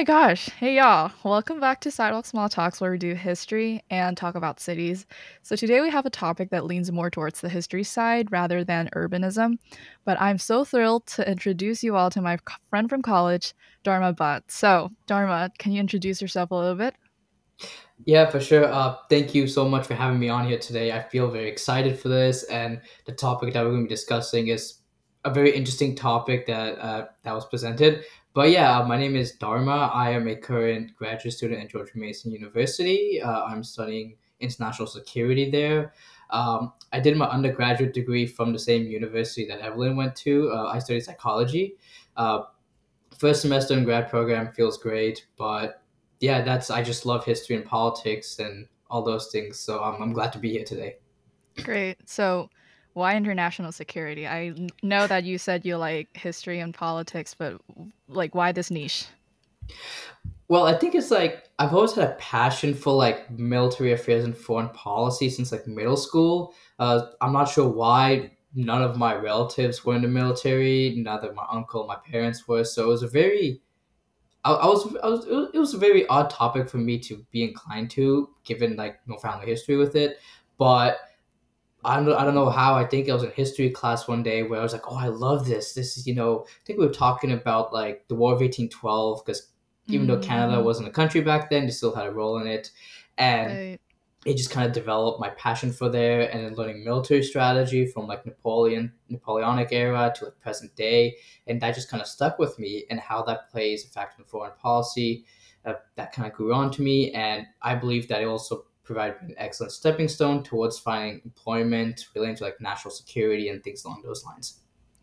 my gosh. Hey, y'all. Welcome back to Sidewalk Small Talks, where we do history and talk about cities. So, today we have a topic that leans more towards the history side rather than urbanism. But I'm so thrilled to introduce you all to my friend from college, Dharma Bhatt. So, Dharma, can you introduce yourself a little bit? Yeah, for sure. Uh, thank you so much for having me on here today. I feel very excited for this, and the topic that we're going to be discussing is a very interesting topic that uh, that was presented. But yeah, my name is Dharma. I am a current graduate student at George Mason University. Uh, I'm studying international security there. Um, I did my undergraduate degree from the same university that Evelyn went to. Uh, I studied psychology. Uh, first semester in grad program feels great, but yeah, that's I just love history and politics and all those things. So um, I'm glad to be here today. Great. So why international security? I know that you said you like history and politics, but like why this niche? Well, I think it's like I've always had a passion for like military affairs and foreign policy since like middle school. Uh, I'm not sure why none of my relatives were in the military, neither my uncle, my parents were. So it was a very, I, I was, I was, it was a very odd topic for me to be inclined to, given like no family history with it. But I don't, I don't know how. I think I was in history class one day where I was like, oh, I love this. This is, you know, I think we were talking about like the War of 1812 because even mm-hmm. though Canada mm-hmm. wasn't a country back then, they still had a role in it. And right. it just kind of developed my passion for there and then learning military strategy from like Napoleon, Napoleonic era to like present day. And that just kind of stuck with me and how that plays a factor in foreign policy. Uh, that kind of grew on to me. And I believe that it also provide an excellent stepping stone towards finding employment relating to like national security and things along those lines.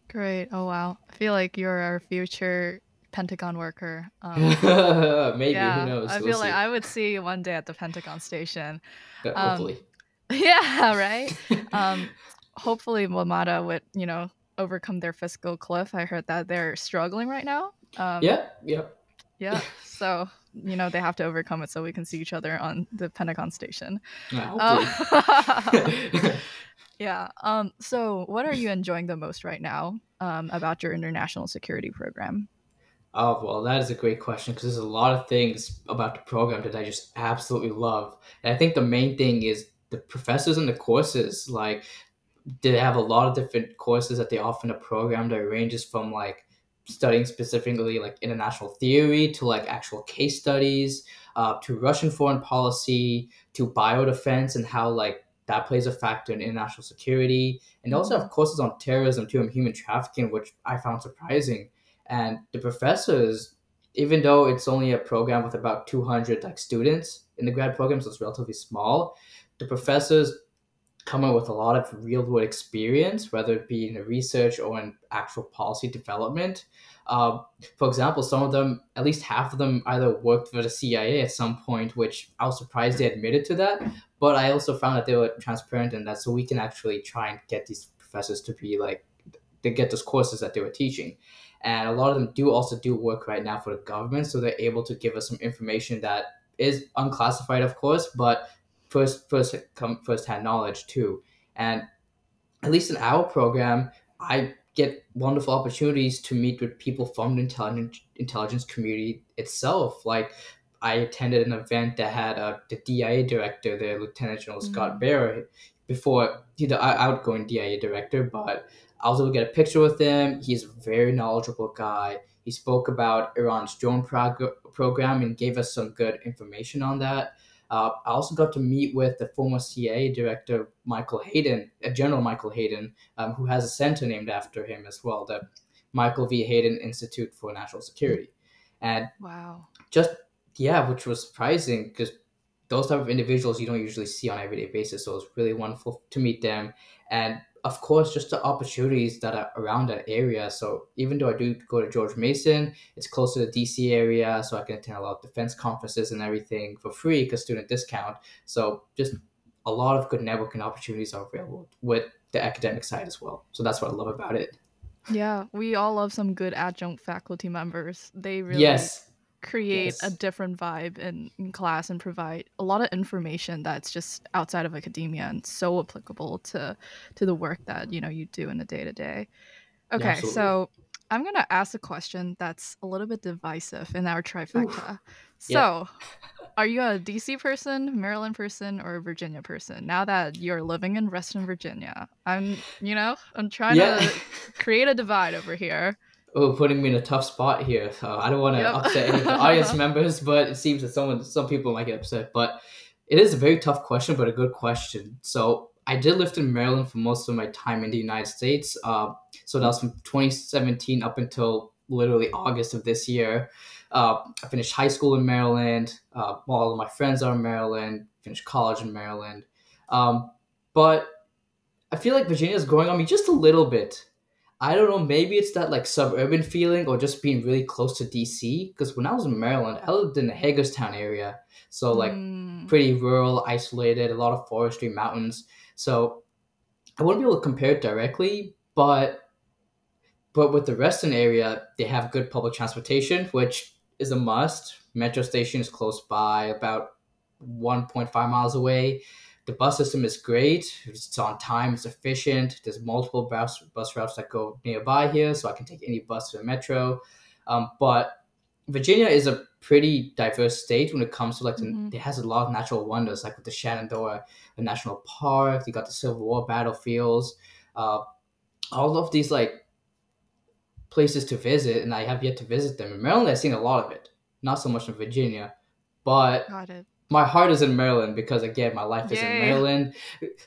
Great. Oh wow. I feel like you're our future Pentagon worker. Um, Maybe yeah, who knows? I feel we'll like I would see you one day at the Pentagon station. Um, hopefully. Yeah. Right. um, hopefully, WMATA would you know overcome their fiscal cliff. I heard that they're struggling right now. Um, yeah. Yeah. Yeah. So you know they have to overcome it so we can see each other on the Pentagon station. Yeah. Um, yeah. Um, so, what are you enjoying the most right now um, about your international security program? Oh, well, that is a great question because there's a lot of things about the program that I just absolutely love. And I think the main thing is the professors and the courses. Like, they have a lot of different courses that they offer in the program that ranges from like studying specifically like international theory to like actual case studies uh, to Russian foreign policy to biodefense and how like that plays a factor in international security. And also have courses on terrorism too and human trafficking which I found surprising. And the professors even though it's only a program with about 200 like students in the grad program so it's relatively small the professors come up with a lot of real world experience, whether it be in research or in actual policy development. Uh, for example, some of them, at least half of them, either worked for the CIA at some point, which I was surprised they admitted to that. But I also found that they were transparent in that, so we can actually try and get these professors to be like, to get those courses that they were teaching. And a lot of them do also do work right now for the government, so they're able to give us some information that is unclassified, of course, but first first come first hand knowledge too. And at least in our program, I get wonderful opportunities to meet with people from the intelligence intelligence community itself. Like I attended an event that had uh, the DIA director, the Lieutenant General mm-hmm. Scott Berrier, before he's the outgoing DIA director, but I was able to get a picture with him. He's a very knowledgeable guy. He spoke about Iran's drone prog- program and gave us some good information on that. Uh, I also got to meet with the former CIA director, Michael Hayden, uh, General Michael Hayden, um, who has a center named after him as well, the Michael V. Hayden Institute for National Security. And wow, just yeah, which was surprising because those type of individuals you don't usually see on everyday basis. So it was really wonderful to meet them. And of course, just the opportunities that are around that area. So even though I do go to George Mason, it's close to the DC area, so I can attend a lot of defense conferences and everything for free because student discount. So just a lot of good networking opportunities are available with the academic side as well. So that's what I love about it. Yeah, we all love some good adjunct faculty members. They really yes create yes. a different vibe in, in, class and provide a lot of information that's just outside of academia and so applicable to to the work that you know you do in the day to day okay so I'm gonna ask a question that's a little bit divisive in our trifecta. Oof. So, Yeah. are you a DC person, Maryland person, or a Virginia person? Now that you're living in Reston, Virginia, I'm, you know, I'm trying Yeah. to create a divide over here. Oh, putting me in a tough spot here. Uh, I don't want to Yep. upset any of the audience members, but it seems that someone, some people might get upset. But it is a very tough question, but a good question. So I did live in Maryland for most of my time in the United States. Uh, so that was from 2017 up until literally August of this year. Uh, I finished high school in Maryland. Uh, all of my friends are in Maryland. Finished college in Maryland. Um, but I feel like Virginia is growing on me just a little bit. I don't know, maybe it's that like suburban feeling or just being really close to DC. Because when I was in Maryland, I lived in the Hagerstown area. So, like, Mm, pretty rural, isolated, a lot of forestry, mountains. So, I wouldn't be able to compare it directly, but but with the Reston area, they have good public transportation, which is a must. Metro station is close by, about 1.5 miles away. The bus system is great. It's on time. It's efficient. There's multiple bus bus routes that go nearby here, so I can take any bus to the metro. Um, but Virginia is a pretty diverse state when it comes to like the, Mhm. it has a lot of natural wonders, like with the Shenandoah the National Park. You got the Civil War battlefields. Uh, all of these like places to visit, and I have yet to visit them. In Maryland, I've seen a lot of it. Not so much in Virginia, but got it. My heart is in Maryland because again, my life is in Maryland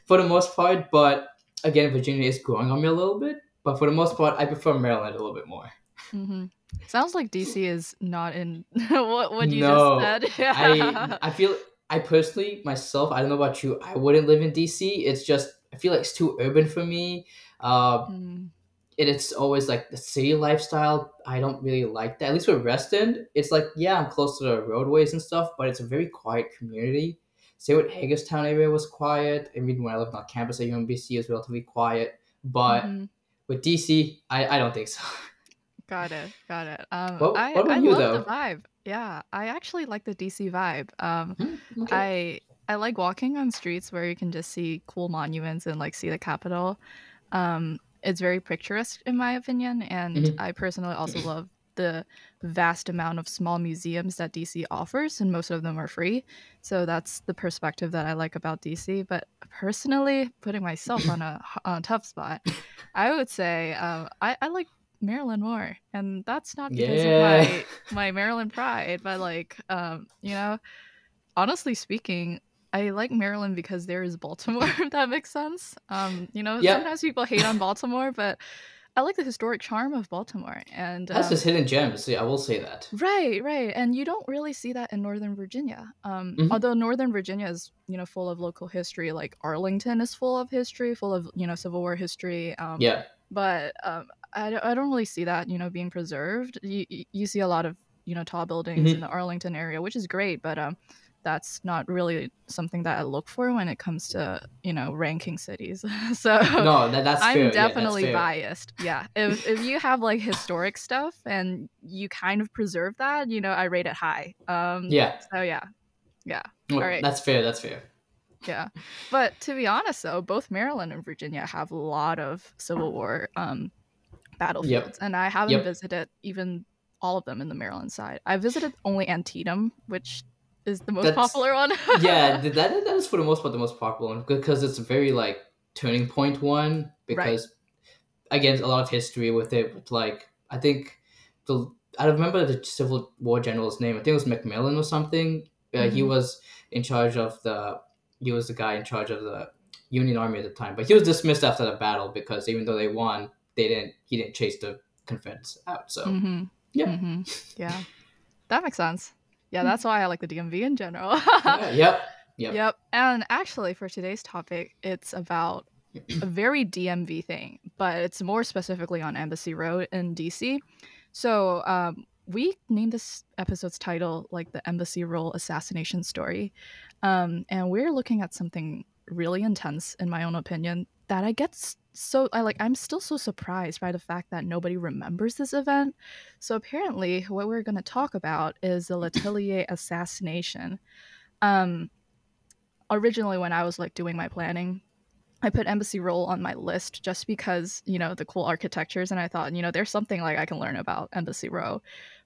for the most part. But again, Virginia is growing on me a little bit. But for the most part, I prefer Maryland a little bit more. hmm Sounds like DC is not in what what you No, just said. I I feel I personally myself I don't know about you I wouldn't live in DC. It's just I feel like it's too urban for me. Uh, Mm, and it's always like the city lifestyle. I don't really like that. At least with Reston, it's like yeah, I'm close to the roadways and stuff, but it's a very quiet community. Say what Hagerstown area was quiet. I mean, when I lived on campus at UMBC, it was relatively quiet. But mhm. with DC, I, I don't think so. Got it. Got it. Um, What- I what about I you, love though? the vibe. Yeah, I actually like the DC vibe. Um, Hmm, okay. I I like walking on streets where you can just see cool monuments and like see the Capitol. Um, it's very picturesque in my opinion, and Mhm. I personally also love the vast amount of small museums that DC offers, and most of them are free. So that's the perspective that I like about DC. But personally, putting myself on a on a tough spot, I would say um, I, I like Maryland more, and that's not because Yeah. of my my Maryland pride, but like um, you know, honestly speaking, I like Maryland because there is Baltimore, if that makes sense. Um, you know, Yeah. sometimes people hate on Baltimore, but I like the historic charm of Baltimore. And That's um, just hidden gems. Yeah, I will say that. Right, right. And you don't really see that in Northern Virginia. Um, Mhm. although Northern Virginia is, you know, full of local history, like Arlington is full of history, full of, you know, Civil War history. Um, Yeah. but um, I, don't- I don't really see that, you know, being preserved. You, you- see a lot of, you know, tall buildings Mhm. in the Arlington area, which is great, but um, that's not really something that I look for when it comes to, you know, ranking cities. so No, that, that's I'm fair. Yeah, that's definitely biased. Yeah. If if you have like historic stuff and you kind of preserve that, you know, I rate it high. Um Yeah. so yeah. Well, Alright. That's fair. That's fair. Yeah. But to be honest though, both Maryland and Virginia have a lot of Civil War um battlefields. And I haven't Yep. visited even all of them in the Maryland side. I visited only Antietam, which is the most That's- popular one. yeah, that that is for the most part the most popular one because it's a very like turning point one because again a lot of history with it with like I think the I remember the Civil War general's name I think it was McMillan or something uh, he was in charge of the he was the guy in charge of the Union Army at the time but he was dismissed after the battle because even though they won they didn't he didn't chase the Confederates out so hmm Yeah. hmm Yeah. That makes sense. Yeah, that's why I like the DMV in general. yeah, yep yep Yep. And actually, for today's topic, it's about a very DMV thing, but it's more specifically on Embassy Row in DC. So, um, we named this episode's title like the Embassy Row Assassination Story. Um, and we're looking at something really intense, in my own opinion, that I get s- so I like I'm still so surprised by the fact that nobody remembers this event. So apparently what we're going to talk about is the Letelier assassination. Um originally when I was like doing my planning, I put Embassy Row on my list just because, you know, the cool architectures. And I thought, you know, there's something like I can learn about Embassy Row.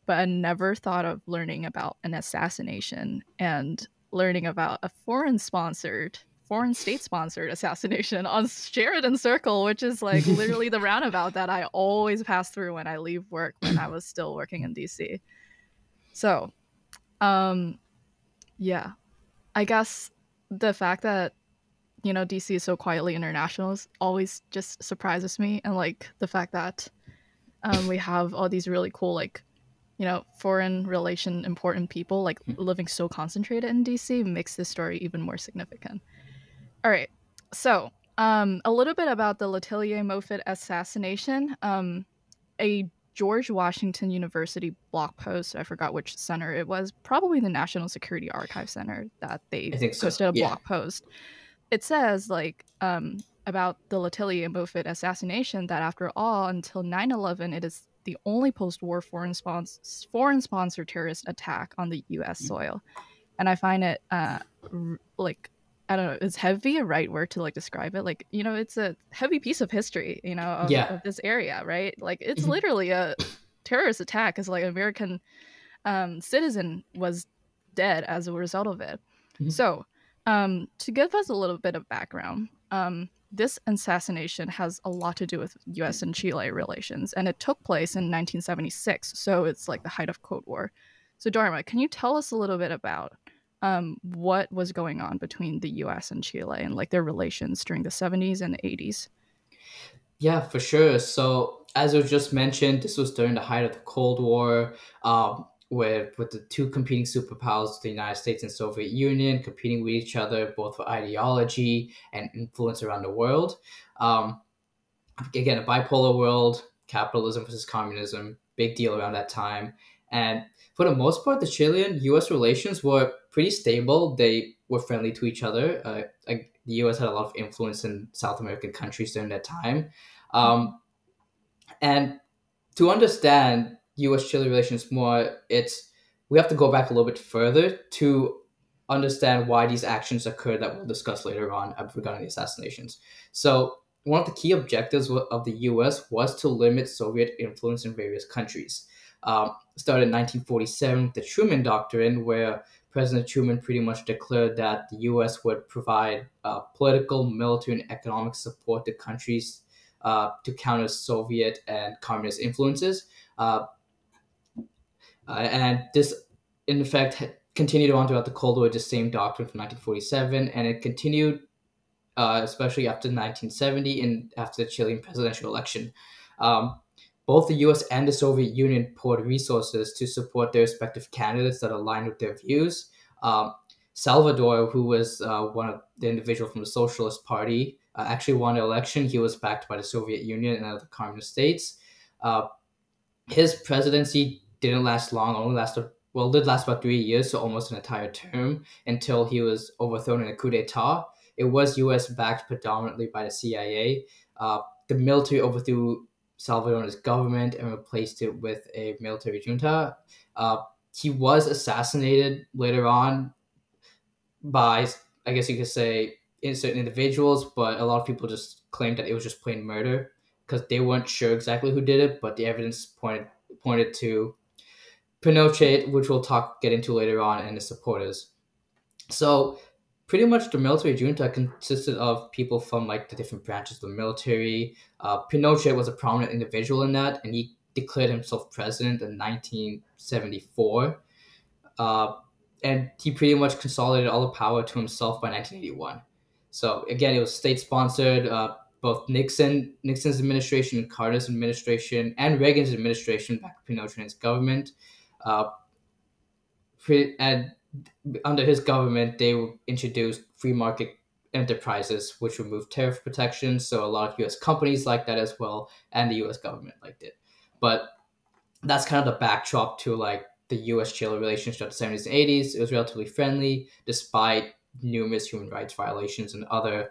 But I never thought of learning about an assassination and learning about a foreign sponsored, foreign state sponsored assassination on Sheridan Circle, which is like literally the roundabout that I always pass through when I leave work when I was still working in DC. So, um, yeah, I guess the fact that you know DC is so quietly international always just surprises me, and like the fact that um, we have all these really cool like you know foreign relation important people like hmm. living so concentrated in DC makes this story even more significant. All right, so um, a little bit about the Letelier Moffitt assassination. Um, a George Washington University blog post. I forgot which center it was. Probably the National Security Archive Center that they posted so. a yeah. blog post it says like um, about the Letelier and Moffitt assassination that after all, until 9/11, it is the only post-war foreign sponsor foreign sponsored terrorist attack on the U.S. Mm. soil, and I find it uh, r- like I don't know, is heavy a right word to like describe it? Like, you know, it's a heavy piece of history, you know, of, yeah. of this area, right? Like, it's mm-hmm. literally a terrorist attack because like an American um, citizen was dead as a result of it. Mm-hmm. So, um, to give us a little bit of background, um, this assassination has a lot to do with U.S. and Chile relations, and it took place in 1976, so it's like the height of Cold War. So, Dharma, can you tell us a little bit about um, what was going on between the U.S. and Chile and like their relations during the 70s and the 80s? Yeah, for sure. So, as I just mentioned, this was during the height of the Cold War. Um, with with the two competing superpowers, the United States and Soviet Union, competing with each other both for ideology and influence around the world. Um, again, a bipolar world, capitalism versus communism, big deal around that time. And for the most part, the Chilean-U.S. relations were pretty stable. They were friendly to each other. Uh, like the U.S. had a lot of influence in South American countries during that time. Um, and to understand U.S. Chile relations more, it's we have to go back a little bit further to understand why these actions occurred that we'll discuss later on regarding the assassinations. So one of the key objectives of the U.S. was to limit Soviet influence in various countries. Um, started in 1947 the Truman Doctrine, where President Truman pretty much declared that the U.S. would provide uh, political, military, and economic support to countries uh, to counter Soviet and communist influences. Uh, and this, in effect, continued on throughout the Cold War, the same doctrine from 1947, and it continued uh, especially after 1970 and after the Chilean presidential election. Um, both the US and the Soviet Union poured resources to support their respective candidates that aligned with their views. Um, Salvador, who was uh, one of the individual from the Socialist Party, uh, actually won the election. He was backed by the Soviet Union and other communist states. Uh, his presidency didn't last long, only lasted well, did last about three years, so almost an entire term until he was overthrown in a coup d'état. It was U.S. backed predominantly by the CIA. Uh, the military overthrew Salvador's government and replaced it with a military junta. Uh, he was assassinated later on by, I guess you could say, certain individuals, but a lot of people just claimed that it was just plain murder because they weren't sure exactly who did it, but the evidence pointed pointed to Pinochet, which we'll talk get into later on, and his supporters. So pretty much the military junta consisted of people from like the different branches of the military. Uh, Pinochet was a prominent individual in that, and he declared himself president in 1974. Uh, and he pretty much consolidated all the power to himself by 1981. So again, it was state sponsored. Uh, both Nixon, Nixon's administration, Carter's administration, and Reagan's administration backed Pinochet and government. Uh, and under his government, they introduced free market enterprises, which removed tariff protections. So a lot of U.S. companies like that as well, and the U.S. government liked it. But that's kind of the backdrop to like the U.S.-Chile relationship of the 70s and 80s. It was relatively friendly, despite numerous human rights violations and other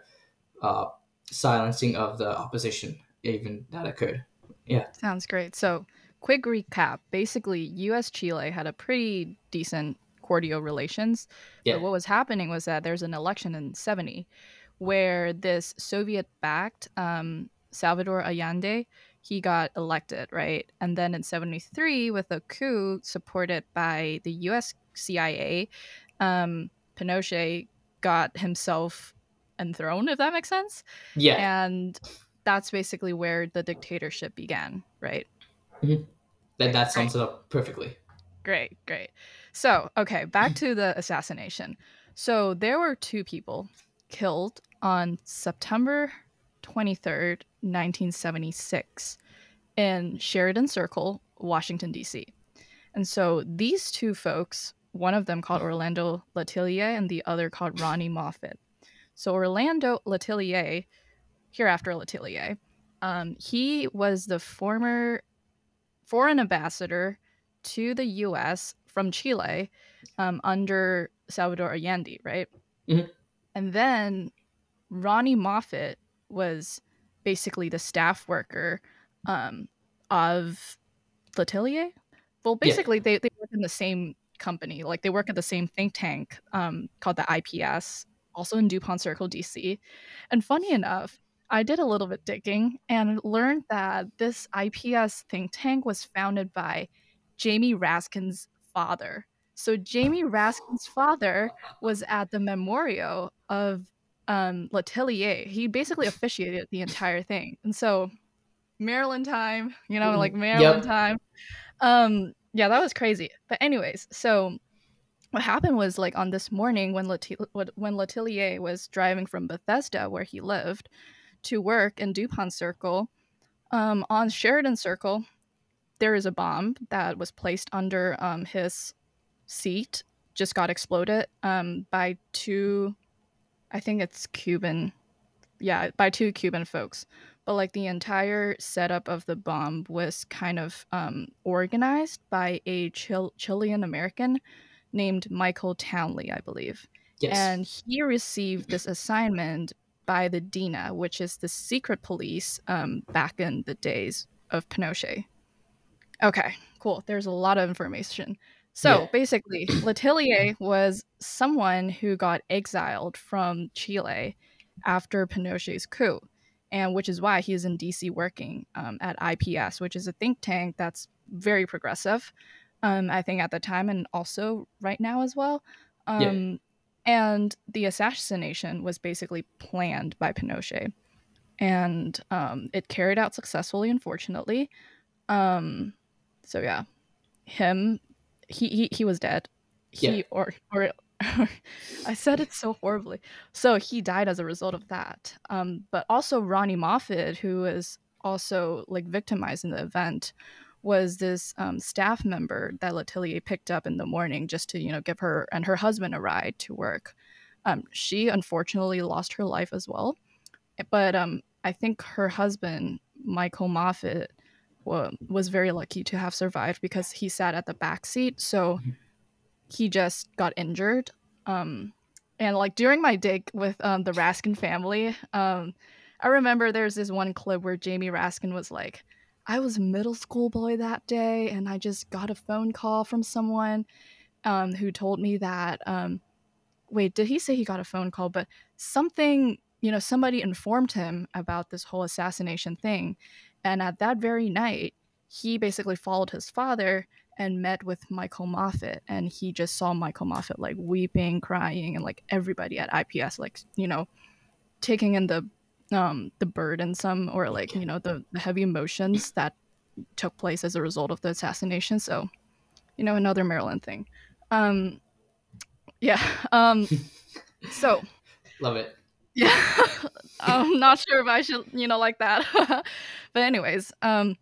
uh, silencing of the opposition, even that occurred. Yeah, sounds great. So quick recap basically us chile had a pretty decent cordial relations yeah. but what was happening was that there's an election in 70 where this Soviet-backed um, Salvador Allende he got elected, right? And then in 73, with a coup supported by the US CIA, um, Pinochet got himself enthroned, if that makes sense. Yeah. And that's basically where the dictatorship began, right? Mm-hmm. That, that sums great. it up perfectly. Great, great. So, okay, back to the assassination. So, there were two people killed on September 23rd, 1976, in Sheridan Circle, Washington, D.C. And so these two folks, one of them called Orlando Letelier and the other called Ronni Moffitt. So Orlando Letelier, hereafter Letelier, um, he was the former foreign ambassador to the U.S. from Chile um, under Salvador Allende, right? Mm-hmm. And then Ronni Moffitt was basically the staff worker um, of Letelier. Well, basically, yeah. they, they work in the same company. Like they work at the same think tank um, called the IPS, also in DuPont Circle, DC. And funny enough, I did a little bit digging and learned that this IPS think tank was founded by Jamie Raskin's father. So Jamie Raskin's father was at the memorial of um, Letelier. He basically officiated the entire thing. And so Maryland time, you know, like Maryland yep. time. Um, yeah, that was crazy. But anyways, so what happened was like on this morning when Letil- when Letelier was driving from Bethesda, where he lived, to work in Dupont Circle, um, on Sheridan Circle, there is a bomb that was placed under um, his seat, just got exploded um, by two I think it's Cuban. Yeah, by two Cuban folks. But like the entire setup of the bomb was kind of um, organized by a Chil- Chilean American named Michael Townley, I believe. Yes. And he received this assignment by the DINA, which is the secret police um, back in the days of Pinochet. Okay, cool. There's a lot of information. So yeah. basically, Letelier was someone who got exiled from Chile after Pinochet's coup, and which is why he's in DC working um, at IPS, which is a think tank that's very progressive, um, I think at the time and also right now as well. Um, yeah. And the assassination was basically planned by Pinochet, and um, it carried out successfully, unfortunately. Um, so yeah, him he he, he was dead. He yeah. or or I said it so horribly. So he died as a result of that. Um, but also Ronni Moffitt, who was also like victimized in the event, was this um, staff member that Letelier picked up in the morning just to you know give her and her husband a ride to work. Um, she unfortunately lost her life as well, but um, I think her husband Michael Moffitt was very lucky to have survived because he sat at the back seat, so mm-hmm. he just got injured. Um, and like during my dig with um, the Raskin family, um, I remember there's this one clip where Jamie Raskin was like, "I was a middle school boy that day, and I just got a phone call from someone um, who told me that." Um, wait, did he say he got a phone call? But something, you know, somebody informed him about this whole assassination thing, and at that very night, he basically followed his father and met with Michael Moffitt. And he just saw Michael Moffitt like weeping, crying, and like everybody at IPS, like, you know, taking in the um the burdensome or like, you know, the, the heavy emotions that took place as a result of the assassination. So, you know, another Maryland thing. Um yeah. Um so love it. Yeah. I'm not sure if I should, you know, like that. but anyways, um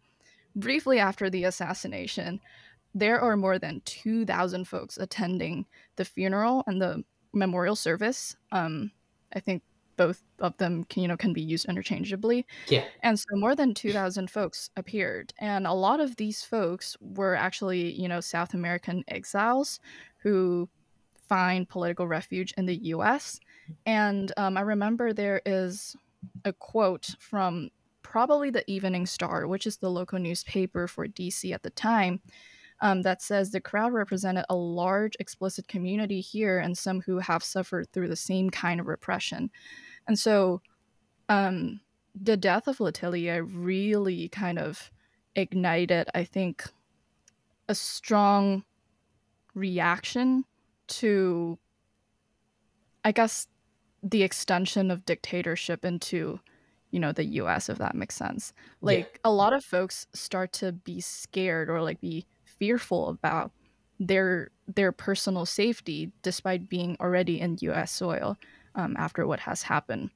briefly after the assassination, there are more than 2,000 folks attending the funeral and the memorial service. Um I think both of them can, you know can be used interchangeably. Yeah. And so more than 2000 folks appeared and a lot of these folks were actually, you know, South American exiles who find political refuge in the US and um, I remember there is a quote from probably the Evening Star, which is the local newspaper for DC at the time, um, that says the crowd represented a large explicit community here and some who have suffered through the same kind of repression. And so um, the death of Letelier really kind of ignited, I think, a strong reaction to, I guess, the extension of dictatorship into, you know, the US, if that makes sense. Like, yeah. a lot of folks start to be scared or like be fearful about their their personal safety despite being already in US soil um, after what has happened.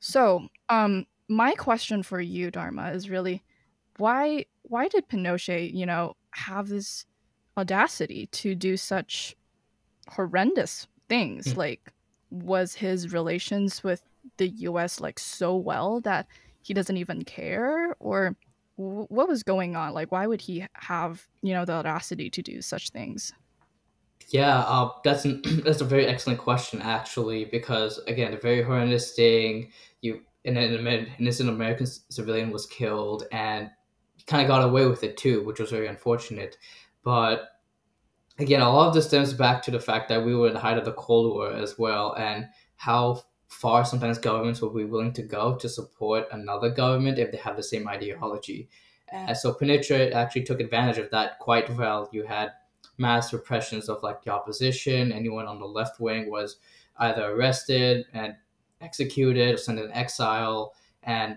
So, um, my question for you, Dharma, is really why why did Pinochet, you know, have this audacity to do such horrendous things? Mm. Like, was his relations with the U.S. like so well that he doesn't even care, or what was going on? Like, why would he have you know the audacity to do such things? Yeah, uh, that's an, that's a very excellent question actually, because again, a very horrendous thing. You and an innocent American civilian was killed, and kind of got away with it too, which was very unfortunate. But again, a lot of this stems back to the fact that we were in the height of the Cold War as well, and how far sometimes governments will be willing to go to support another government if they have the same ideology. Uh, so Pinochet actually took advantage of that quite well. You had mass repressions of like the opposition. Anyone on the left wing was either arrested and executed or sent in exile. And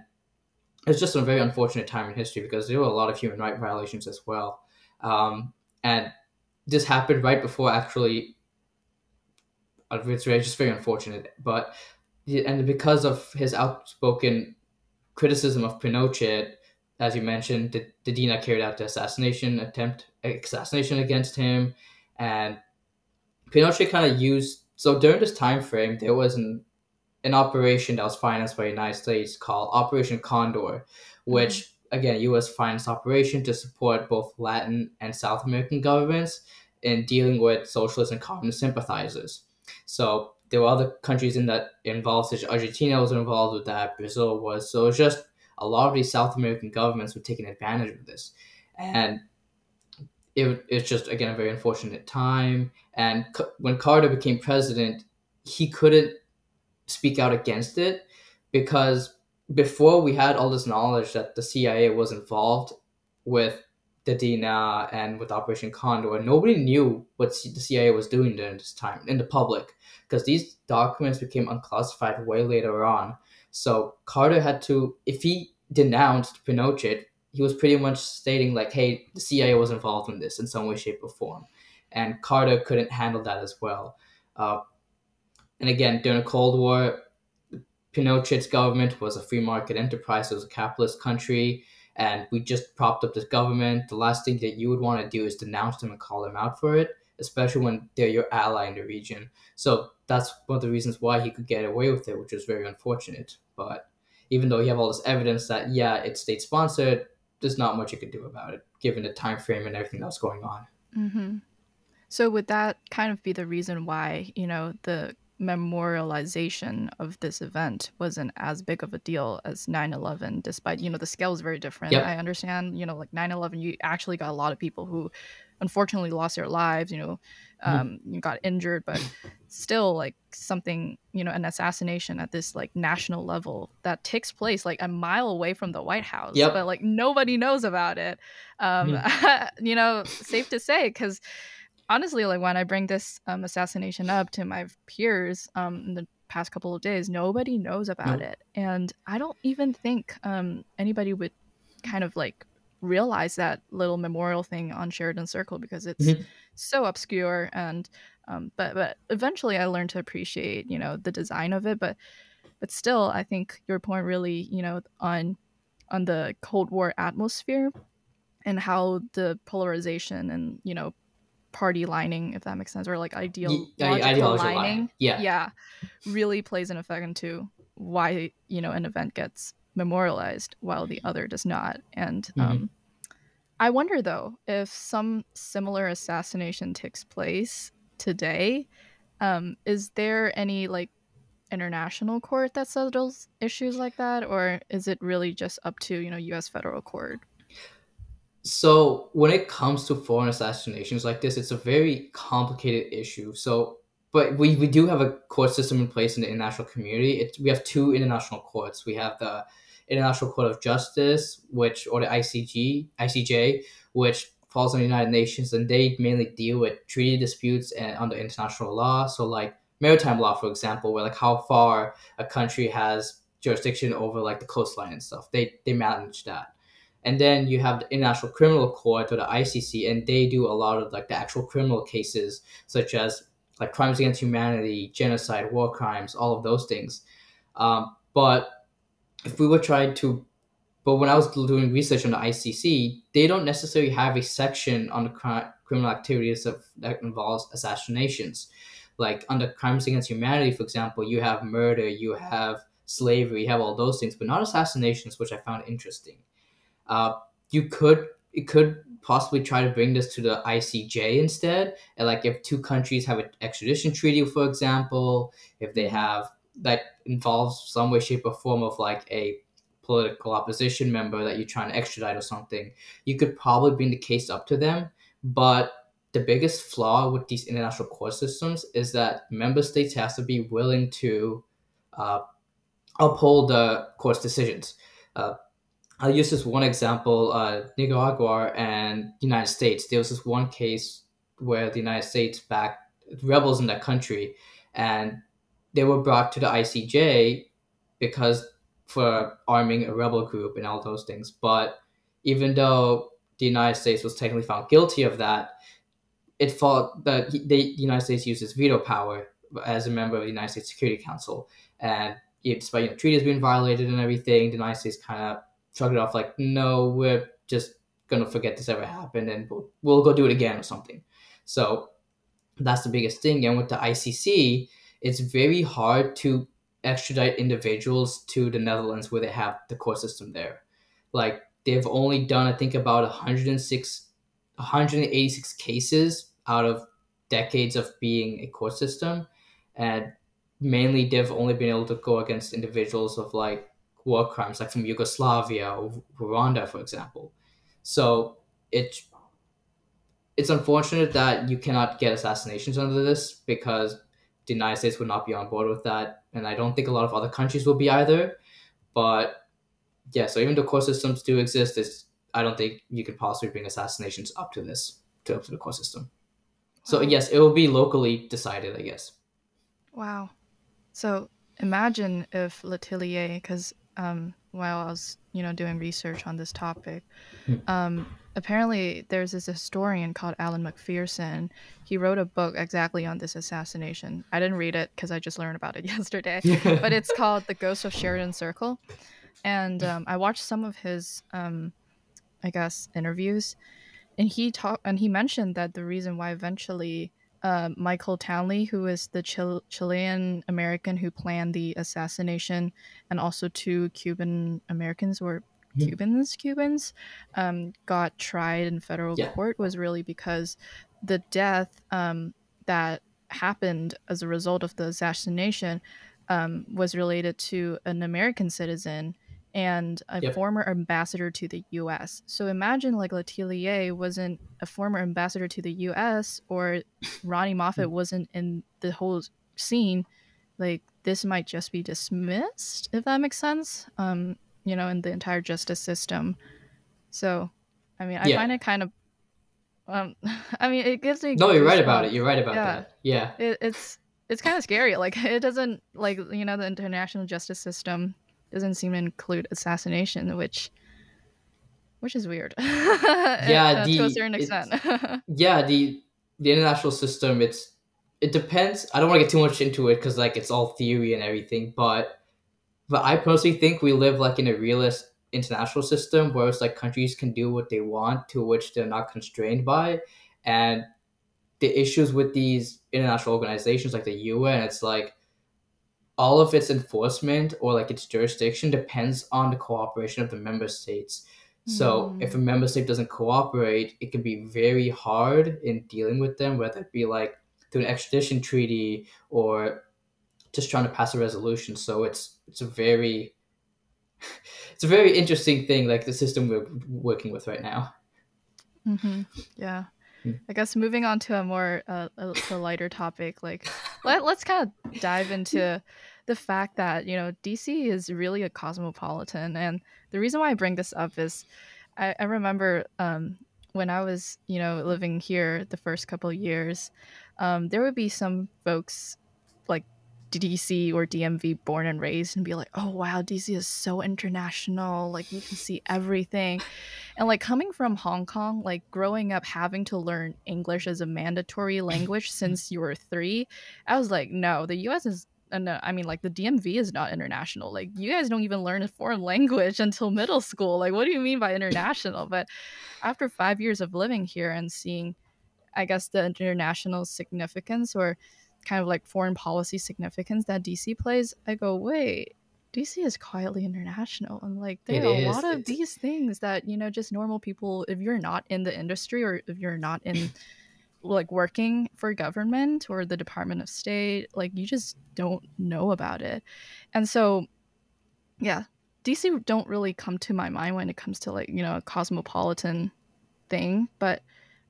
it's just a very unfortunate time in history because there were a lot of human rights violations as well. Um, and this happened right before actually, it's just very unfortunate. But and because of his outspoken criticism of Pinochet, as you mentioned, the, the DINA carried out the assassination attempt, assassination against him, and Pinochet kind of used. So during this time frame, there was an an operation that was financed by the United States called Operation Condor, which mm-hmm. again, U.S. financed operation to support both Latin and South American governments in dealing with socialist and communist sympathizers. So there were other countries in that involved, such as Argentina was involved with that, Brazil was. So it's just a lot of these South American governments were taking advantage of this, and it, it's just again a very unfortunate time. And when Carter became president, he couldn't speak out against it because before we had all this knowledge that the CIA was involved with the DINA and with Operation Condor, nobody knew what the CIA was doing during this time in the public because these documents became unclassified way later on. So Carter had to, if he denounced Pinochet, he was pretty much stating like, "Hey, the CIA was involved in this in some way, shape, or form," and Carter couldn't handle that as well. Uh, and again, during the Cold War, Pinochet's government was a free market enterprise. It was a capitalist country, and we just propped up this government. The last thing that you would want to do is denounce them and call them out for it, especially when they're your ally in the region. So that's one of the reasons why he could get away with it, which is very unfortunate. But even though you have all this evidence that yeah, it's state sponsored, there's not much you could do about it, given the time frame and everything that's going on. Mm-hmm. So would that kind of be the reason why you know the memorialization of this event wasn't as big of a deal as 9-11 despite you know the scale is very different yep. i understand you know like 9-11 you actually got a lot of people who unfortunately lost their lives you know mm-hmm. um mm-hmm. you got injured but still like something you know an assassination at this like national level that takes place like a mile away from the white house yep. but like nobody knows about it um mm-hmm. you know safe to say because honestly, like when I bring this um, assassination up to my peers um, in the past couple of days, nobody knows about it, and I don't even think um, anybody would kind of like realize that little memorial thing on Sheridan Circle because it's mm-hmm. so obscure and um, but but eventually I learned to appreciate you know the design of it. But but still I think your point really you know on on the Cold War atmosphere and how the polarization and you know party lining, if that makes sense, or like ideal yeah, lining, yeah, yeah, really plays an effect into why you know an event gets memorialized while the other does not. And mm-hmm. um, I wonder though if some similar assassination takes place today, um, is there any like international court that settles issues like that, or is it really just up to you know U.S. federal court? So when it comes to foreign assassinations like this, it's a very complicated issue. So but we, we do have a court system in place in the international community. It, we have two international courts. We have the International Court of Justice, which or the ICG, ICJ, which falls on the United Nations, and they mainly deal with treaty disputes and under international law. So like maritime law, for example, where like how far a country has jurisdiction over like the coastline and stuff. They they manage that. And then you have the International Criminal Court or the ICC, and they do a lot of like the actual criminal cases, such as like crimes against humanity, genocide, war crimes, all of those things. Um, but if we were trying to, but when I was doing research on the ICC, they don't necessarily have a section on the cri- criminal activities of, that involves assassinations. Like under crimes against humanity, for example, you have murder, you have slavery, you have all those things, but not assassinations, which I found interesting. Uh, you could it could possibly try to bring this to the ICJ instead. And like if two countries have an extradition treaty, for example, if they have that involves some way, shape, or form of like a political opposition member that you're trying to extradite or something, you could probably bring the case up to them. But the biggest flaw with these international court systems is that member states have to be willing to uh, uphold the court's decisions. Uh, I'll use this one example: uh, Nicaragua and the United States. There was this one case where the United States backed rebels in that country, and they were brought to the ICJ because for arming a rebel group and all those things. But even though the United States was technically found guilty of that, it fought that the United States uses veto power as a member of the United States Security Council, and despite you know, treaties being violated and everything, the United States kind of shrugged it off like, no, we're just gonna forget this ever happened and we'll, we'll go do it again or something. So that's the biggest thing. And with the ICC, it's very hard to extradite individuals to the Netherlands where they have the court system there. Like they've only done, I think, about 106, 186 cases out of decades of being a court system, and mainly they've only been able to go against individuals of like war crimes, like from Yugoslavia or Rwanda, for example. So it it's unfortunate that you cannot get assassinations under this because the United States would not be on board with that, and I don't think a lot of other countries will be either. But yeah, so even though core systems do exist, it's, I don't think you could possibly bring assassinations up to this to up to the core system. So yes, it will be locally decided, I guess. Wow. So imagine if Letelier, because um, while I was, you know, doing research on this topic, Hmm. um, apparently there's this historian called Alan McPherson. He wrote a book exactly on this assassination. I didn't read it because I just learned about it yesterday, but it's called The Ghost of Sheridan Circle. And um, I watched some of his, um, I guess, interviews, and he talked and he mentioned that the reason why eventually uh, Michael Townley, who is the Chil- Chilean American who planned the assassination, and also two Cuban Americans or Mhm. Cubans, Cubans, um, got tried in federal Yeah. court was really because the death um, that happened as a result of the assassination um, was related to an American citizen and a Yep. former ambassador to the U.S. So imagine like Letelier wasn't a former ambassador to the U.S. or Ronni Moffitt wasn't in the whole scene. Like this might just be dismissed, if that makes sense. Um, you know, in the entire justice system. So, I mean, I Yeah. find it kind of. Um, I mean, it gives me. No, you're right about it. You're right about Yeah. that. Yeah. it, it's it's kind of scary like it doesn't like you know the international justice system doesn't seem to include assassination which which is weird. Yeah uh, to a certain extent. Yeah the the international system it's it depends. I don't want to get too much into it because like it's all theory and everything but but i personally think we live like in a realist international system where it's like countries can do what they want to which they're not constrained by and the issues with these international organizations like the un it's like all of its enforcement or like its jurisdiction depends on the cooperation of the member states so Mm. if a member state doesn't cooperate, it can be very hard in dealing with them, whether it be like through an extradition treaty or just trying to pass a resolution. So it's it's a very it's a very interesting thing, like the system we're working with right now. hmm yeah Hmm. i guess moving on to a more uh, a, a lighter topic like Let, let's kind of dive into the fact that you know DC is really a cosmopolitan, and the reason why I bring this up is I, I remember um, when I was you know living here the first couple years, um, there would be some folks like DC or DMV born and raised and be like, oh wow, DC is so international. Like you can see everything. And like coming from Hong Kong, like growing up having to learn English as a mandatory language since you were three, I was like, no, the US is and uh, I mean, like the DMV is not international. Like you guys don't even learn a foreign language until middle school. Like, what do you mean by international? But after five years of living here and seeing, I guess, the international significance or kind of like foreign policy significance that DC plays, I go, wait, DC is quietly international. And like, there It are a lot of It's these things that, you know, just normal people, if you're not in the industry or if you're not in like working for government or the Department of State, like you just don't know about it. And so, yeah, DC don't really come to my mind when it comes to like, you know, a cosmopolitan thing, but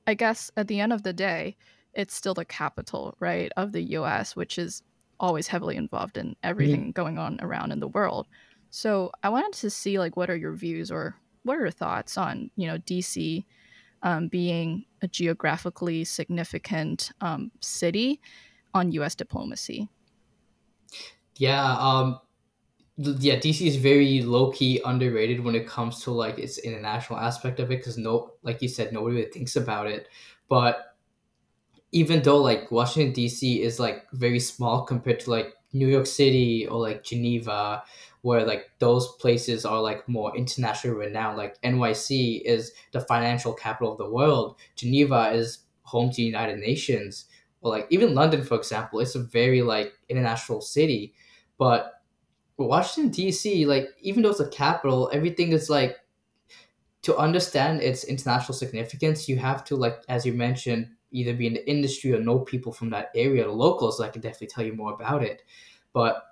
I guess at the end of the day, it's still the capital, right, of the US, which is always heavily involved in everything going on around in the world. So, I wanted to see like what are your views or what are your thoughts on, you know, DC um, being a geographically significant um, city on US diplomacy? yeah. Um, yeah, DC is very low key underrated when it comes to like its international aspect of it because no, like you said, nobody really thinks about it. But even though like Washington D.C. is like very small compared to like New York City or like Geneva, where like those places are like more internationally renowned. Like NYC is the financial capital of the world. Geneva is home to the United Nations, or like even London, for example, it's a very like international city. But Washington D.C., like even though it's a capital, everything is like to understand its international significance, you have to like as you mentioned, either be in the industry or know people from that area, the locals I can definitely tell you more about it. But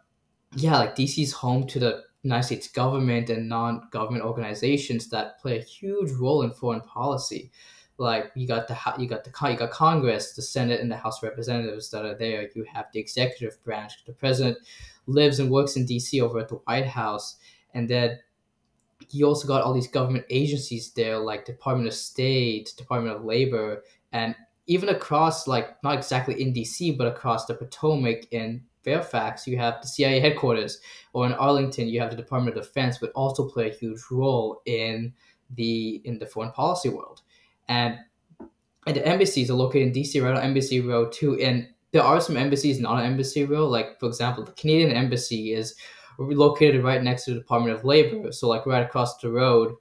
yeah, like DC is home to the United States government and non-government organizations that play a huge role in foreign policy. Like you got the you got the you got Congress, the Senate, and the House of Representatives that are there. You have the executive branch. The president lives and works in DC over at the White House, and then you also got all these government agencies there, like Department of State, Department of Labor, and even across, like not exactly in DC, but across the Potomac in Fairfax, you have the CIA headquarters, or in Arlington, you have the Department of Defense, but also play a huge role in the in the foreign policy world. And and the embassies are located in DC, right on Embassy Row too. And there are some embassies not on Embassy Row, like for example, the Canadian Embassy is located right next to the Department of Labor, so like right across the road,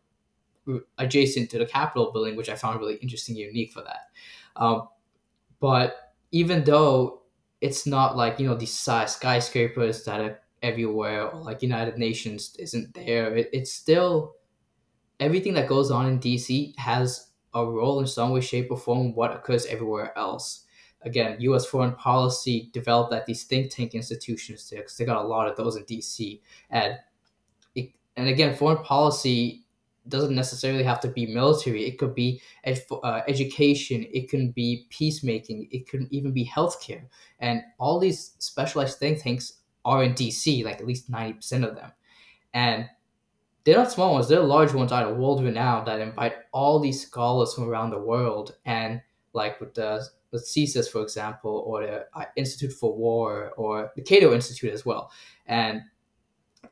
adjacent to the Capitol building, which I found really interesting and unique for that. Um, but even though it's not like you know these size skyscrapers that are everywhere, or like United Nations isn't there, it, it's still everything that goes on in DC has a role in some way, shape, or form what occurs everywhere else. Again, U.S. foreign policy developed at these think tank institutions there because they got a lot of those in DC, and it, and again, foreign policy doesn't necessarily have to be military. It could be ed- uh, education. It can be peacemaking. It can even be healthcare. And all these specialized think tanks are in DC, like at least ninety percent of them. And they're not small ones; they're large ones that are world renowned that invite all these scholars from around the world. And like with the with CSIS, for example, or the uh, Institute for War, or the Cato Institute as well. And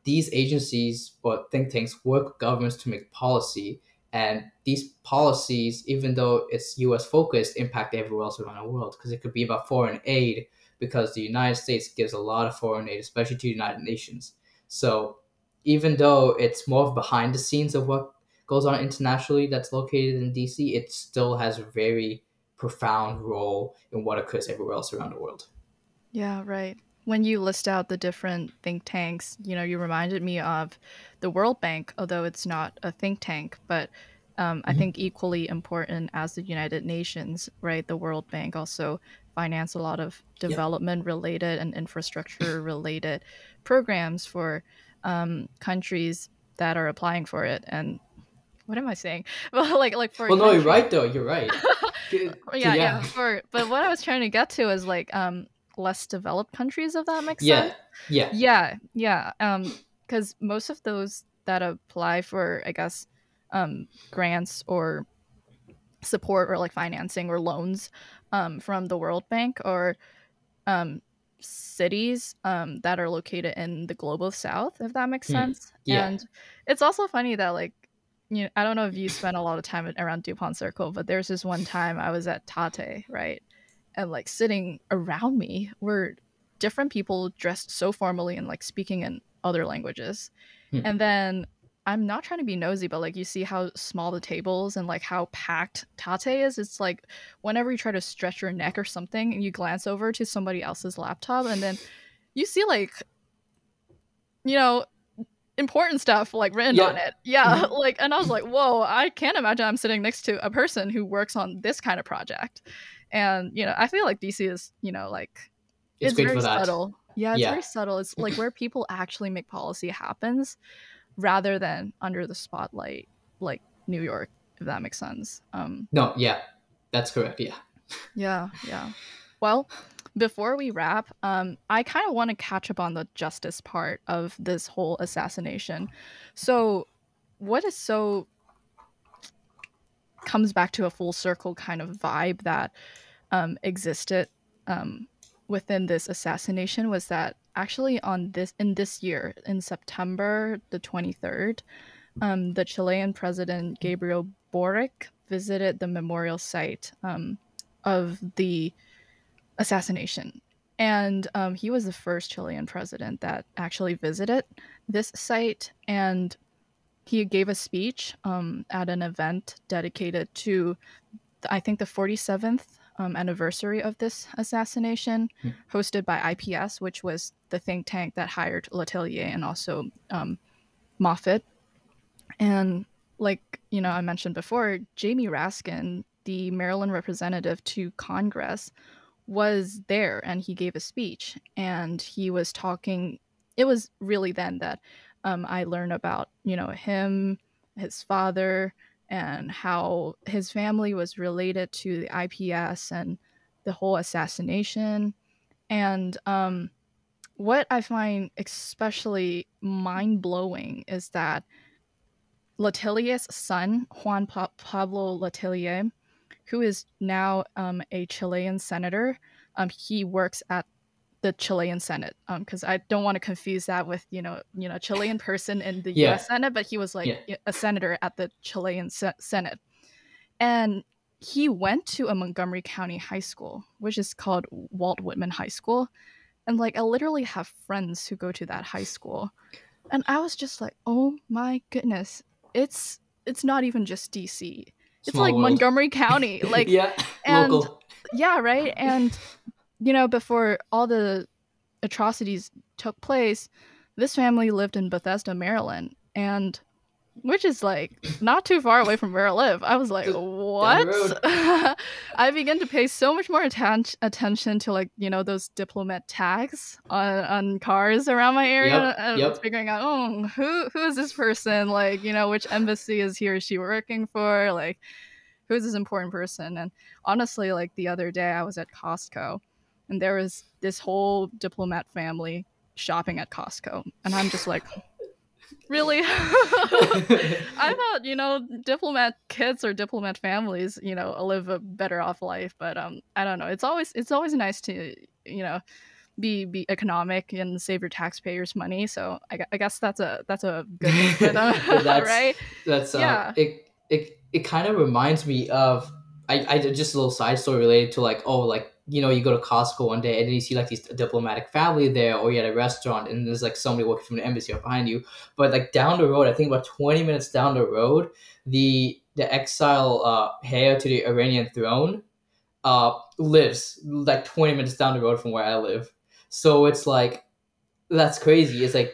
these agencies or think tanks work with governments to make policy. And these policies, even though it's US focused, impact everywhere else around the world because it could be about foreign aid because the United States gives a lot of foreign aid, especially to the United Nations. So even though it's more of behind the scenes of what goes on internationally that's located in DC, it still has a very profound role in what occurs everywhere else around the world. Yeah, right. When you list out the different think tanks, you know, you reminded me of the World Bank, although it's not a think tank, but um, I Mhm. think equally important as the United Nations, right? The World Bank also finance a lot of Yep. development related and infrastructure related programs for um, countries that are applying for it. And what am I saying? Well, like like for Well, no, you're right though. You're right. Yeah, yeah. Yeah. For but what I was trying to get to is like um less developed countries, if that makes Yeah. sense. Yeah. Yeah, yeah. Um, because most of those that apply for, I guess, um, grants or support or like financing or loans, um, from the World Bank or, um, cities, um, that are located in the global south, if that makes Hmm. sense. Yeah. And it's also funny that like, you know, I don't know if you spent a lot of time around Dupont Circle, but there's this one time I was at Tatte, right? And like sitting around me were different people dressed so formally and like speaking in other languages. Hmm. And then I'm not trying to be nosy, but like you see how small the tables and like how packed Tatte is. It's like whenever you try to stretch your neck or something and you glance over to somebody else's laptop and then you see like you know important stuff like written Yeah. on it. Yeah, like and I was like, "Whoa, I can't imagine I'm sitting next to a person who works on this kind of project." And you know, I feel like DC is, you know, like It's, great very subtle. Yeah, it's Yeah. very subtle. It's like where people actually make policy happens rather than under the spotlight like New York, if that makes sense. Um No, yeah. That's correct. Yeah. yeah, yeah. Well, before we wrap, um, I kind of want to catch up on the justice part of this whole assassination. So, what is so comes back to a full circle kind of vibe that um, existed um, within this assassination was that actually on this in this year in September the 23rd um, the Chilean president Gabriel Boric visited the memorial site um, of the assassination. And um, he was the first Chilean president that actually visited this site. And he gave a speech um, at an event dedicated to, I think, the 47th um, anniversary of this assassination, Hmm. hosted by IPS, which was the think tank that hired Letelier and also um, Moffitt. And like you know, I mentioned before, Jamie Raskin, the Maryland representative to Congress, was there and he gave a speech and he was talking. It was really then that um, I learned about you know him, his father, and how his family was related to the IPS and the whole assassination. And um, what I find especially mind blowing is that Letelier's son, Juan pa- Pablo Letelier, who is now um, a Chilean senator, um, he works at the Chilean Senate um, because I don't want to confuse that with you know you know Chilean person in the Yeah. U.S. Senate, but he was like Yeah. a senator at the Chilean se- Senate, and he went to a Montgomery County high school, which is called Walt Whitman High School, and like I literally have friends who go to that high school, and I was just like, oh my goodness, it's it's not even just DC. It's Small like world. Montgomery County. Like yeah. and- Local. yeah, right? And you know, before all the atrocities took place, this family lived in Bethesda, Maryland, and which is like not too far away from where I live. I was like, what? I began to pay so much more atten- attention to like you know those diplomat tags on, on cars around my area, Yep, and yep. figuring out oh who who is this person? Like you know which embassy is he or she working for? Like who's this important person? And honestly, like the other day I was at Costco, and there was this whole diplomat family shopping at Costco, and I'm just like. Really? I thought, you know, diplomat kids or diplomat families, you know, live a better off life, but um I don't know. It's always it's always nice to, you know, be be economic and save your taxpayers money. So I, I guess that's a that's a good thing for them, That's- right? That's uh, Yeah. it. It it kind of reminds me of I I did just a little side story related to like oh like you know you go to Costco one day and then you see like these diplomatic family there or you're at a restaurant and there's like somebody working from the embassy right behind you. But like down the road I think about twenty minutes down the road the the exile uh, heir to the Iranian throne uh lives like twenty minutes down the road from where I live. So it's like that's crazy. It's like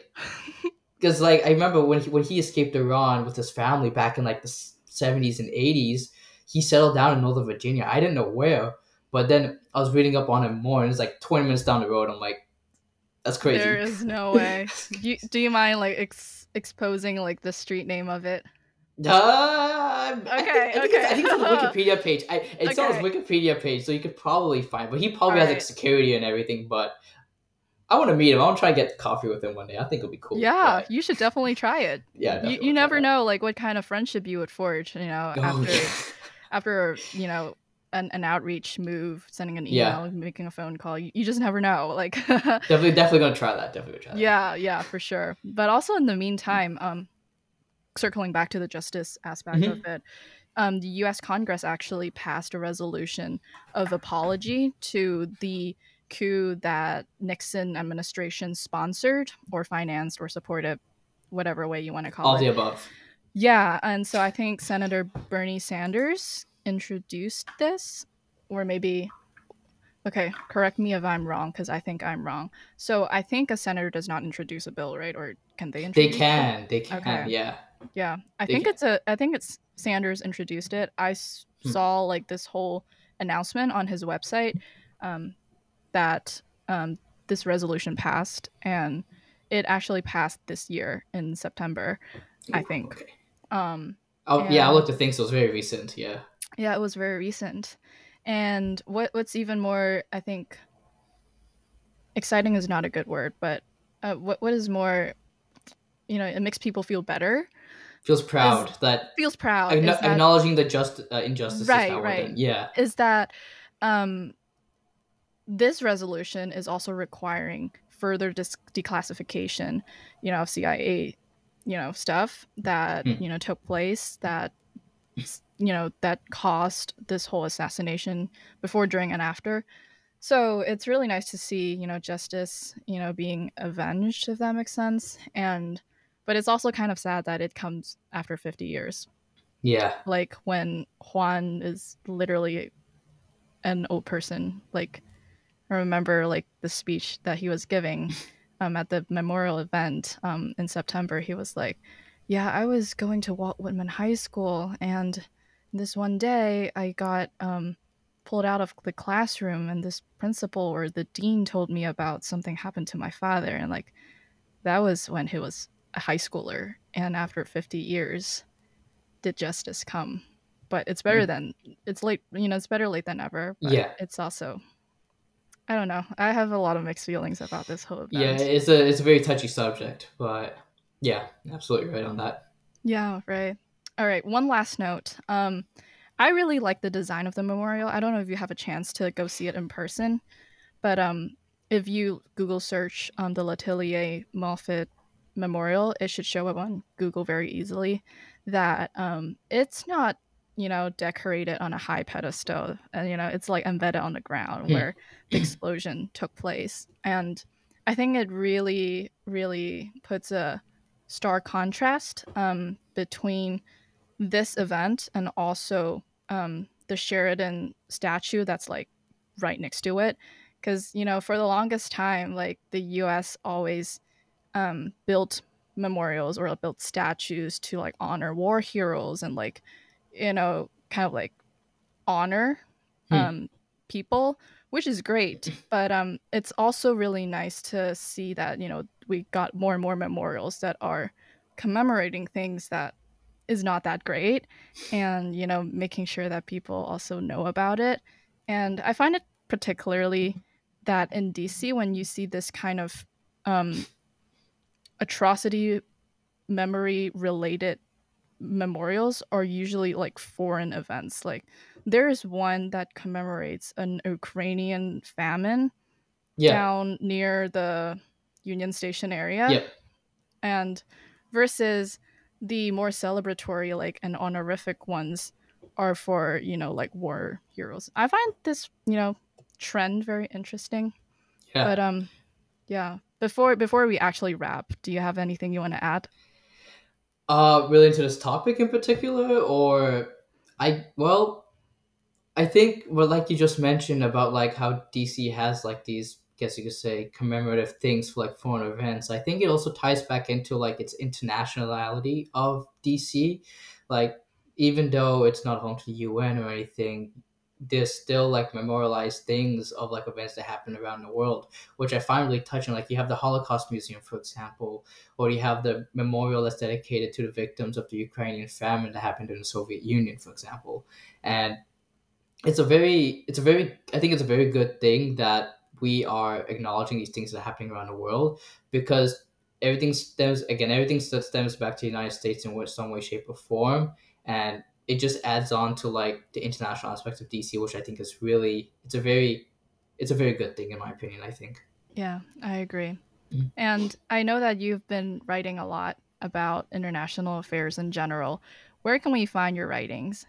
because like I remember when he when he escaped Iran with his family back in like the seventies and eighties, he settled down in Northern Virginia. I didn't know where, but then I was reading up on him more, and it's like twenty minutes down the road. I'm like, that's crazy. There is no way. you, do you mind like ex- exposing like the street name of it? Uh, Okay, I, think okay. It's, I think it's on the Wikipedia page. I, it's on his Wikipedia page, so you could probably find. But he probably has like security and everything. But I want to meet him. I want to try and get coffee with him one day. I think it'll be cool. yeah, but you should definitely try it. yeah. You, you never know like what kind of friendship you would forge, you know, Oh, after yeah. after, you know, an, an outreach move, sending an Yeah. email, making a phone call. You, you just never know. Like definitely, definitely gonna try that. Definitely gonna try that. Yeah, yeah, for sure. But also in the meantime, um, circling back to the justice aspect Mhm. of it, um, the U.S. Congress actually passed a resolution of apology to the coup that Nixon administration sponsored or financed or supported, whatever way you want to call All it. All the above. Yeah, and so I think Senator Bernie Sanders introduced this, or maybe. Okay, correct me if I'm wrong, because I think I'm wrong. So I think a senator does not introduce a bill, right? Or can they introduce? it? They can. They can. Okay. Yeah. Yeah, I They think can. it's a. I think it's Sanders introduced it. I s- Hmm. saw like this whole announcement on his website um, that um, this resolution passed, and it actually passed this year in September. I think. Okay. Um, Oh yeah, I looked at things. So it's very recent. Yeah. Yeah, it was very recent. And what what's even more, I think, exciting is not a good word, but uh, what what is more, you know, it makes people feel better. Feels proud that Feels proud. is that, acknowing the just uh, injustices Right, right. Yeah. is that um, this resolution is also requiring further dis- declassification, you know, of CIA, you know, stuff that Hmm. you know took place that you know that caused this whole assassination before, during, and after. So it's really nice to see you know justice you know being avenged, if that makes sense, and but it's also kind of sad that it comes after 50 years Yeah. like when Juan is literally an old person. Like I remember like the speech that he was giving um, at the memorial event um, in September. He was like, "Yeah, I was going to Walt Whitman High School, and this one day I got um, pulled out of the classroom, and this principal or the dean told me about something happened to my father, and like that was when he was a high schooler, and after 50 years." did justice come but it's better than it's late you know it's better late than ever. but Yeah. it's also i don't know i have a lot of mixed feelings about this whole event Yeah. It's a it's a very touchy subject, but yeah, absolutely right on that. yeah right all right one last note um i really like the design of the memorial i don't know if you have a chance to go see it in person but um if you google search um, the letelier moffitt memorial it should show up on google very easily that um it's not you know decorated on a high pedestal and you know it's like embedded on the ground where the explosion took place. And i think it really really puts a stark contrast um, between this event and also um, the sheridan statue that's like right next to it. Because you know for the longest time like the us always um, built memorials or built statues to like honor war heroes and like you know kind of like honor Hmm. um, people which is great but um, it's also really nice to see that you know we got more and more memorials that are commemorating things that is not that great and you know making sure that people also know about it and i find it particularly that in dc when you see this kind of um, atrocity memory related memorials are usually like foreign events like there is one that commemorates an ukrainian famine Yeah. down near the union station area Yep. and versus the more celebratory like and honorific ones are for you know like war heroes i find this you know trend very interesting Yeah. but um yeah before before we actually wrap do you have anything you want to add Uh, related to this topic in particular, or I well, I think well, like you just mentioned about like how DC has like these, I guess you could say, commemorative things for like foreign events. I think it also ties back into like its internationality of DC, like even though it's not home to the UN or anything, there's still like memorialized things of like events that happen around the world, which I find really touching. Like you have the Holocaust Museum, for example, or you have the memorial that's dedicated to the victims of the Ukrainian famine that happened in the Soviet Union, for example. And it's a very, it's a very, I think it's a very good thing that we are acknowledging these things that are happening around the world because everything stems again, everything stems back to the United States in some way, shape, or form, and it just adds on to like the international aspects of DC, which I think is really it's a very it's a very good thing in my opinion. I think. Yeah, I agree. Mm-hmm. And I know that you've been writing a lot about international affairs in general. Where can we find your writings?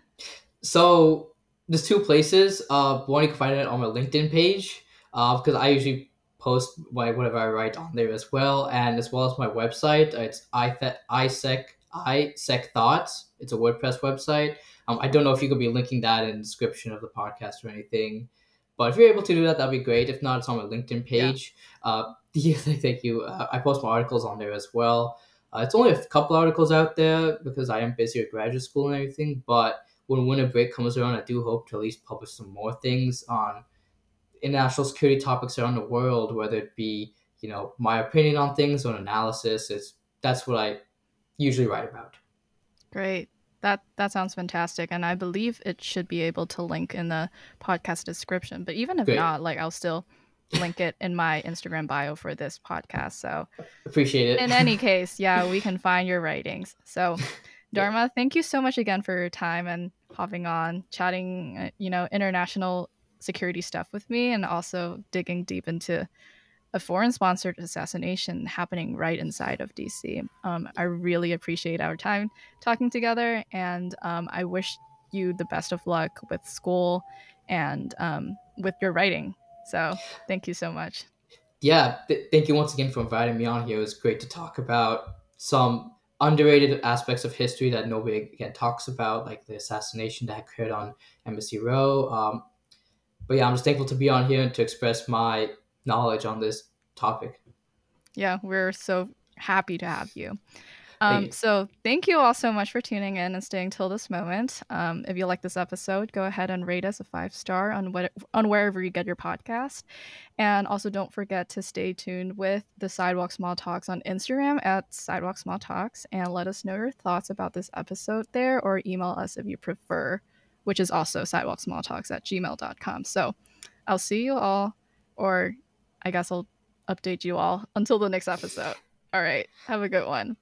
So there's two places. Uh, one you can find it on my LinkedIn page Uh, because uh, I usually post my whatever I write on there as well, and as well as my website. It's isec isec thoughts. It's a WordPress website. Um, I don't know if you could be linking that in the description of the podcast or anything, but if you're able to do that, that'd be great. If not, it's on my LinkedIn page. Yeah. Uh, thank you. Uh, I post my articles on there as well. Uh, it's only a couple articles out there because I am busy at graduate school and everything. But when winter break comes around, I do hope to at least publish some more things on international security topics around the world, whether it be you know my opinion on things or analysis. Is that's what I usually write about. Great. That that sounds fantastic, and I believe it should be able to link in the podcast description. But even if Great. not, like I'll still link it in my Instagram bio for this podcast. So appreciate it. In any case, yeah, we can find your writings. So Dharma, thank you so much again for your time and hopping on, chatting, uh, you know, international security stuff with me, and also digging deep into a foreign sponsored assassination happening right inside of DC. Um, I really appreciate our time talking together, and um, I wish you the best of luck with school and um, with your writing. So, thank you so much. Yeah, th- thank you once again for inviting me on here. It was great to talk about some underrated aspects of history that nobody again talks about, like the assassination that occurred on Embassy Row. Um, but yeah, I'm just thankful to be on here and to express my knowledge on this topic. Yeah, we're so happy to have you. Um, so thank you all so much for tuning in and staying till this moment. Um, if you like this episode, go ahead and rate us a five star on what on wherever you get your podcast, and also don't forget to stay tuned with the Sidewalk Small Talks on Instagram at Sidewalk Small Talks, and let us know your thoughts about this episode there, or email us if you prefer, which is also Sidewalk Small Talks at gmail.com. So I'll see you all, or I guess I'll update you all until the next episode. All right. Have a good one.